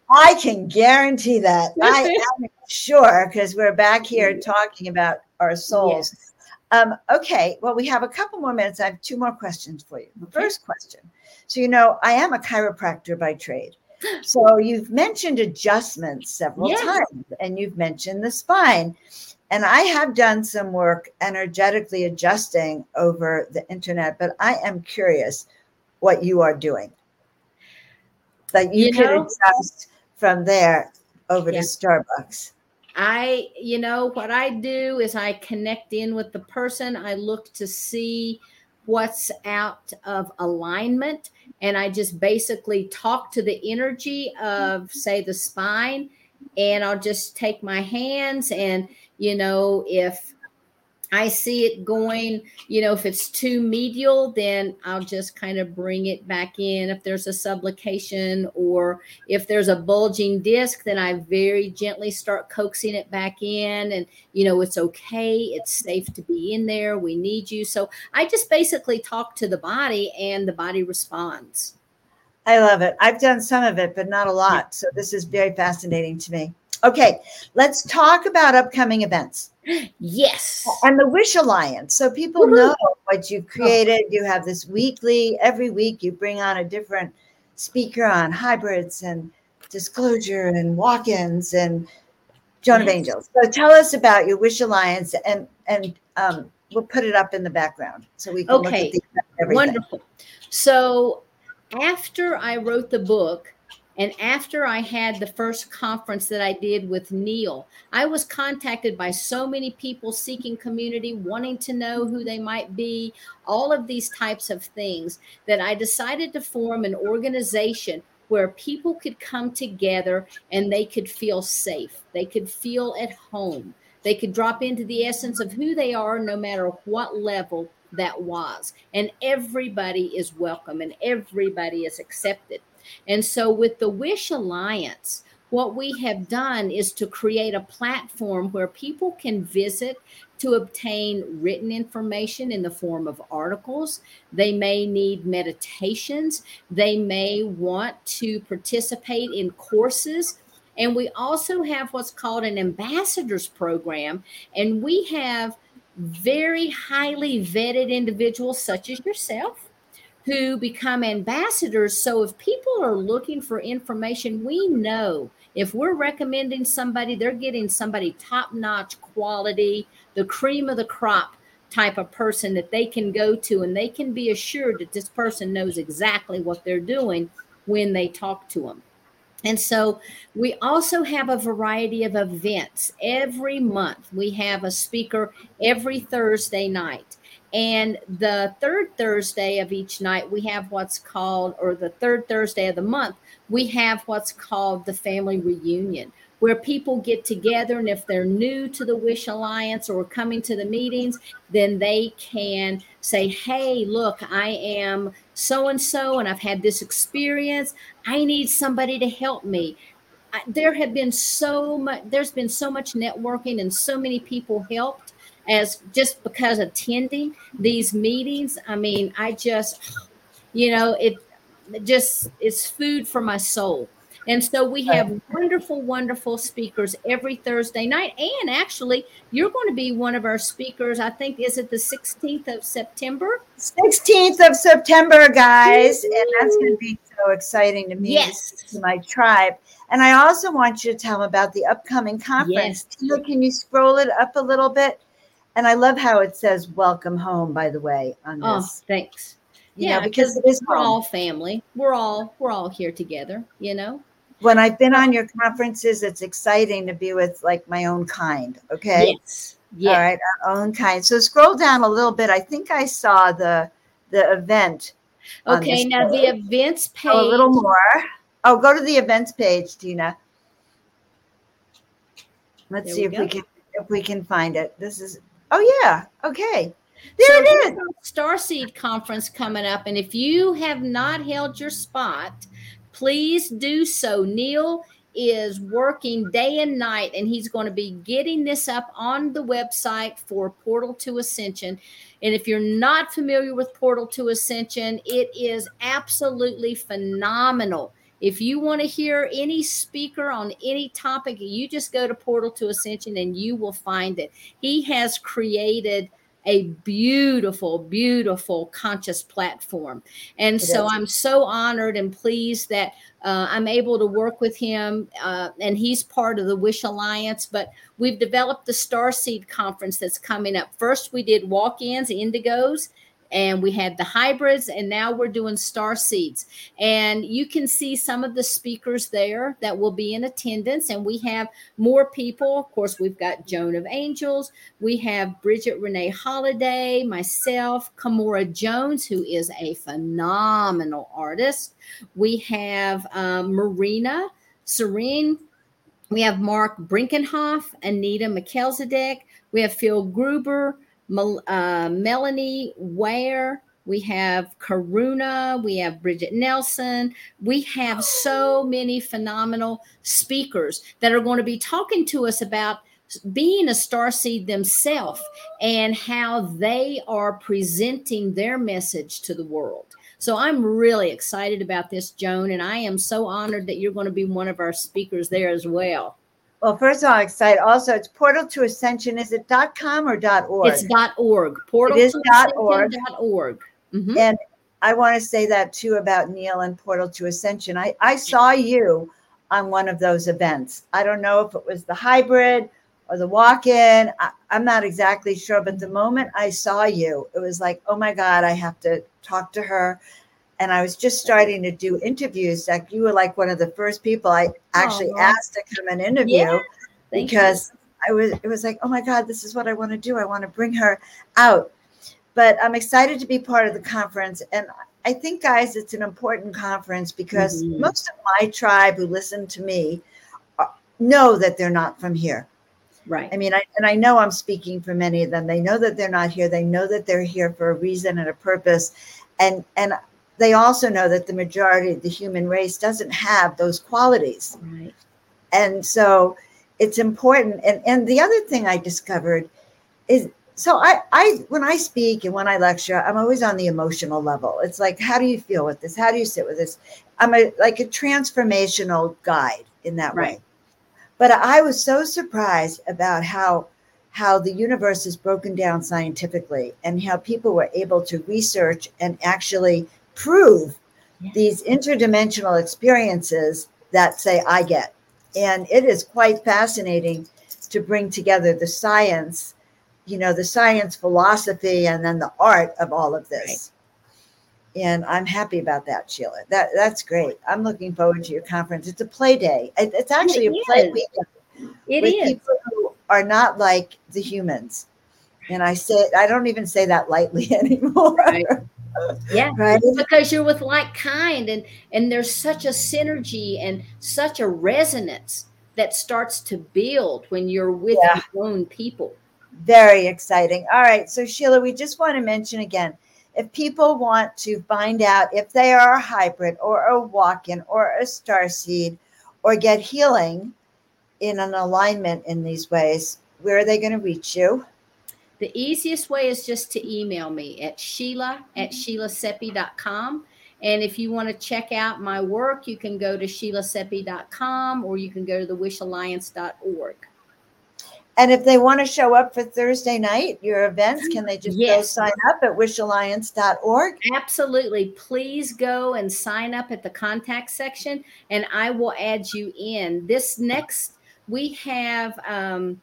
I can guarantee that. <laughs> I am sure because we're back here talking about our souls. Yes. Um, okay, well, we have a couple more minutes. I have two more questions for you. The first question so, you know, I am a chiropractor by trade. So, you've mentioned adjustments several yes. times, and you've mentioned the spine. And I have done some work energetically adjusting over the internet, but I am curious what you are doing. That you, you could know, adjust from there over yeah. to Starbucks. I, you know, what I do is I connect in with the person. I look to see what's out of alignment. And I just basically talk to the energy of, say, the spine. And I'll just take my hands and, you know, if I see it going, you know, if it's too medial, then I'll just kind of bring it back in. If there's a subluxation or if there's a bulging disc, then I very gently start coaxing it back in. And, you know, it's okay. It's safe to be in there. We need you. So I just basically talk to the body and the body responds. I love it. I've done some of it, but not a lot. So this is very fascinating to me. Okay, let's talk about upcoming events. Yes. And the Wish Alliance. So people Woo-hoo. know what you've created. You have this weekly, every week you bring on a different speaker on hybrids and disclosure and walk-ins and Joan of Angels. So tell us about your Wish Alliance and and um, we'll put it up in the background so we can look Okay. at the everything. Wonderful. So after I wrote the book and after I had the first conference that I did with Neil, I was contacted by so many people seeking community, wanting to know who they might be, all of these types of things, that I decided to form an organization where people could come together and they could feel safe. They could feel at home. They could drop into the essence of who they are, no matter what level that was. And everybody is welcome and everybody is accepted. And so, with the Wish Alliance, what we have done is to create a platform where people can visit to obtain written information in the form of articles. They may need meditations. They may want to participate in courses. And we also have what's called an ambassadors program. And we have very highly vetted individuals, such as yourself, who become ambassadors. So if people are looking for information, we know if we're recommending somebody, they're getting somebody top notch quality, the cream of the crop type of person that they can go to, and they can be assured that this person knows exactly what they're doing when they talk to them. And so we also have a variety of events every month. We have a speaker every Thursday night. And the third Thursday of each night, we have what's called, or the third Thursday of the month, we have what's called the family reunion, where people get together. And if they're new to the Wish Alliance or coming to the meetings, then they can say, Hey, look, I am so and so, and I've had this experience. I need somebody to help me. There have been so much, there's been so much networking, and so many people helped as just because attending these meetings. I mean, I just, you know, it just it's food for my soul. And so we have wonderful, wonderful speakers every Thursday night. And actually, you're going to be one of our speakers. I think is it the 16th of September? 16th of September, guys. And that's going to be so exciting to me, Yes. to my tribe. And I also want you to tell them about the upcoming conference. Yes. Tina, can you scroll it up a little bit? And I love how it says welcome home, by the way, on oh, this. Oh, thanks. You yeah, know, because it is We're home. all family. We're all we're all here together. You know. When I've been on your conferences, it's exciting to be with like my own kind. Okay. Yes. Yeah. All right, our own kind. So scroll down a little bit. I think I saw the the event. Okay. Now the events page. Oh, a little more. Oh, go to the events page, Tina. Let's There see if go. we can if we can find it. This is oh yeah, okay. There so it is. Starseed conference coming up, and if you have not held your spot, please do so. Neil is working day and night, and he's going to be getting this up on the website for Portal to Ascension. And if you're not familiar with Portal to Ascension, it is absolutely phenomenal. If you want to hear any speaker on any topic, you just go to Portal to Ascension and you will find it. He has created a beautiful, beautiful conscious platform. And It so is. I'm so honored and pleased that uh, I'm able to work with him. Uh, and he's part of the Wish Alliance. But we've developed the Starseed Conference that's coming up. First, we did walk ins, indigos. And we had the hybrids, and now we're doing star seeds. And you can see some of the speakers there that will be in attendance. And we have more people. Of course, we've got Joan of Angels, we have Bridget Renee Holiday, myself, Kamora Jones, who is a phenomenal artist. We have um, Marina Serene. We have Mark Brinkenhoff, Anita McKelzadek. We have Phil Gruber, Uh, Melanie Ware. We have Karuna. We have Bridget Nelson. We have so many phenomenal speakers that are going to be talking to us about being a star seed themselves and how they are presenting their message to the world. So I'm really excited about this, Joan, and I am so honored that you're going to be one of our speakers there as well. Well, first of all, I'm excited. Also, it's Portal to Ascension. Is it .dot .com or .dot .org? It's .dot .org. Portal it is .org. .org. Mm-hmm. And I want to say that too about Neil and Portal to Ascension. I, I saw you on one of those events. I don't know if it was the hybrid or the walk in. I'm not exactly sure, but the moment I saw you, it was like, oh my God, I have to talk to her. And I was just starting to do interviews. Like you were like one of the first people I actually oh, asked to come and interview yeah, because you. I was it was like, oh my God, this is what I want to do. I want to bring her out. But I'm excited to be part of the conference. And I think, guys, it's an important conference because mm-hmm. most of my tribe who listen to me uh, know that they're not from here. Right. I mean, I, and I know I'm speaking for many of them. They know that they're not here. They know that they're here for a reason and a purpose. And and they also know that the majority of the human race doesn't have those qualities. Right. And so it's important. And and the other thing I discovered is so I, I when I speak and when I lecture, I'm always on the emotional level. It's like, how do you feel with this? How do you sit with this? I'm a like a transformational guide in that right. way. But I was so surprised about how how the universe is broken down scientifically and how people were able to research and actually prove these interdimensional experiences that say I get. And it is quite fascinating to bring together the science, you know, the science philosophy and then the art of all of this. Right. And I'm happy about that, Sheila. That that's great. I'm looking forward to your conference. It's a play day. It's actually it a play weekend. It with is. people who are not like the humans. And I say I don't even say that lightly <laughs> anymore. Right. Yeah right? because you're with like kind and and there's such a synergy and such a resonance that starts to build when you're with yeah. your own people. Very exciting. All right so sheila we just want to mention again if people want to find out if they are a hybrid or a walk-in or a star seed or get healing in an alignment in these ways where are they going to reach you the easiest way is just to email me at Sheila at SheilaSeppi.com. And if you want to check out my work, you can go to SheilaSeppi.com or you can go to the wishalliance.org. And if they want to show up for Thursday night, your events, can they just yes. go sign up at wishalliance.org? Absolutely. Please go and sign up at the contact section and I will add you in. This next, we have um,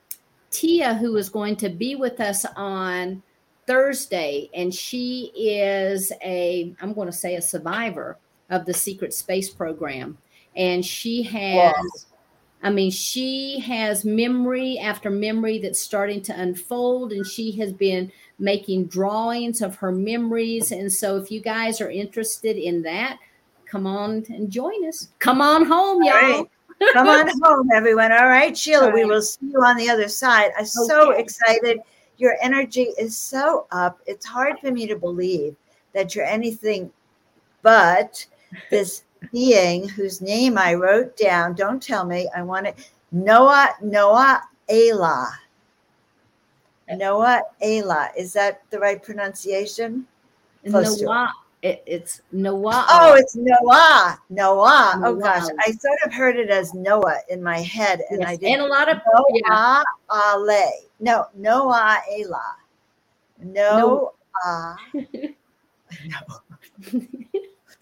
Tia, who is going to be with us on Thursday, and she is a, I'm going to say, a survivor of the secret space program. And she has, wow. I mean, she has memory after memory that's starting to unfold, and she has been making drawings of her memories. And so, if you guys are interested in that, come on and join us. Come on home, y'all. Right. Come on <laughs> home, everyone. All right, Sheila, right. we will see you on the other side. I'm okay. so excited. Your energy is so up. It's hard for me to believe that you're anything but this <laughs> being whose name I wrote down. Don't tell me. I want it. Noah, Noah Ayla. Uh, Noah Ayla. Is that the right pronunciation? Close Noah it, it's Noah. Oh, it's Noah. Noah. Oh gosh, I sort of heard it as Noah in my head, and yes. I did. And a lot of Noah yeah. Ale. No, Noah Ela. No. no. no. <laughs>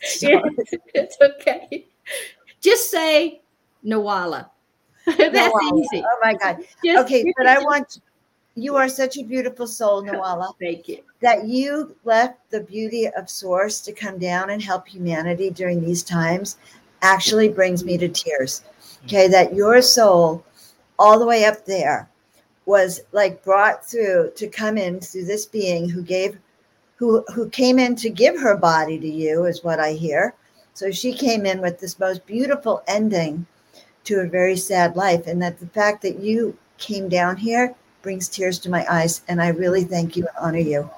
it's okay. Just say Nawala. <laughs> That's Nawala. easy. Oh my God. Just, okay, but I want you are such a beautiful soul, <laughs> Nawala. Thank you. That you left the beauty of Source to come down and help humanity during these times actually brings me to tears. Okay, that your soul, all the way up there, was like brought through to come in through this being who gave, who who came in to give her body to you, is what I hear. So she came in with this most beautiful ending to a very sad life, and that the fact that you came down here brings tears to my eyes. And I really thank you and honor you.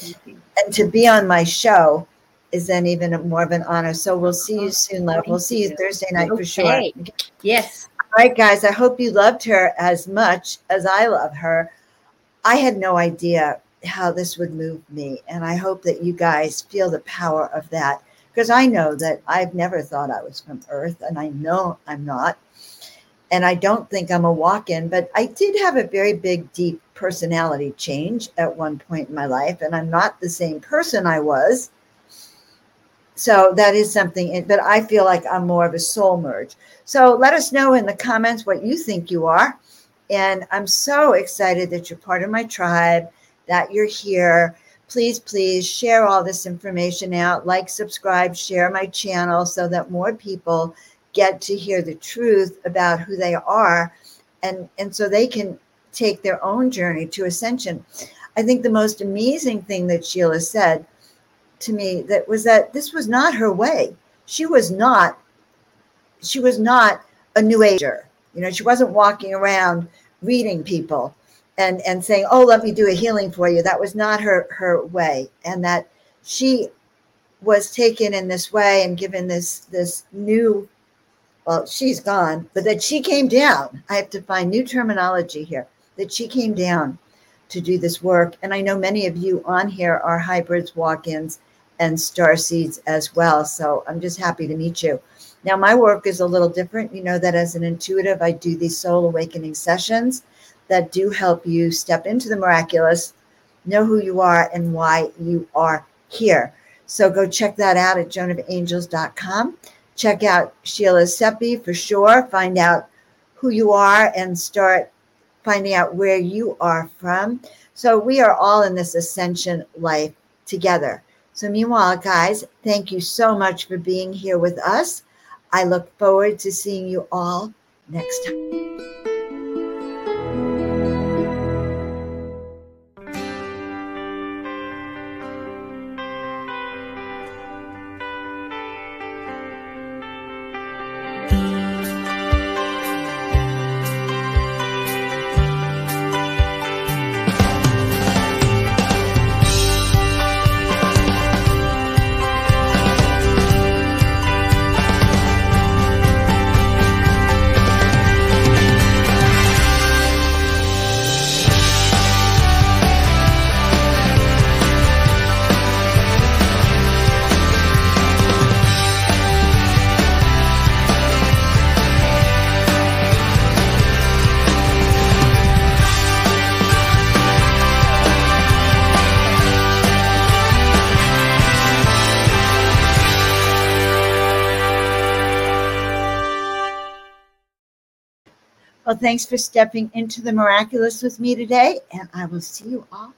you. And to be on my show is then even more of an honor. So we'll see you soon, love. We'll see you Thursday night okay. for sure. Yes. All right, guys. I hope you loved her as much as I love her. I had no idea how this would move me. And I hope that you guys feel the power of that because I know that I've never thought I was from Earth and I know I'm not. And I don't think I'm a walk in, but I did have a very big, deep personality change at one point in my life. And I'm not the same person I was. So that is something, but I feel like I'm more of a soul merge. So let us know in the comments what you think you are. And I'm so excited that you're part of my tribe, that you're here. Please, please share all this information out, like, subscribe, share my channel so that more people get to hear the truth about who they are and, and so they can take their own journey to ascension. I think the most amazing thing that Sheila said to me that was that this was not her way. She was not she was not a new ager. You know, she wasn't walking around reading people and and saying, "Oh, let me do a healing for you." That was not her her way, and that she was taken in this way and given this this new. Well, she's gone, but that she came down. I have to find new terminology here. That she came down to do this work, and I know many of you on here are hybrids, walk-ins, and star seeds as well. So I'm just happy to meet you. Now, my work is a little different. You know that as an intuitive, I do these soul awakening sessions that do help you step into the miraculous, know who you are and why you are here. So go check that out at joanofangels.com. Check out Sheila Seppi for sure. Find out who you are and start finding out where you are from. So we are all in this ascension life together. So, meanwhile, guys, thank you so much for being here with us. I look forward to seeing you all next time. Well, thanks for stepping into the miraculous with me today, and I will see you all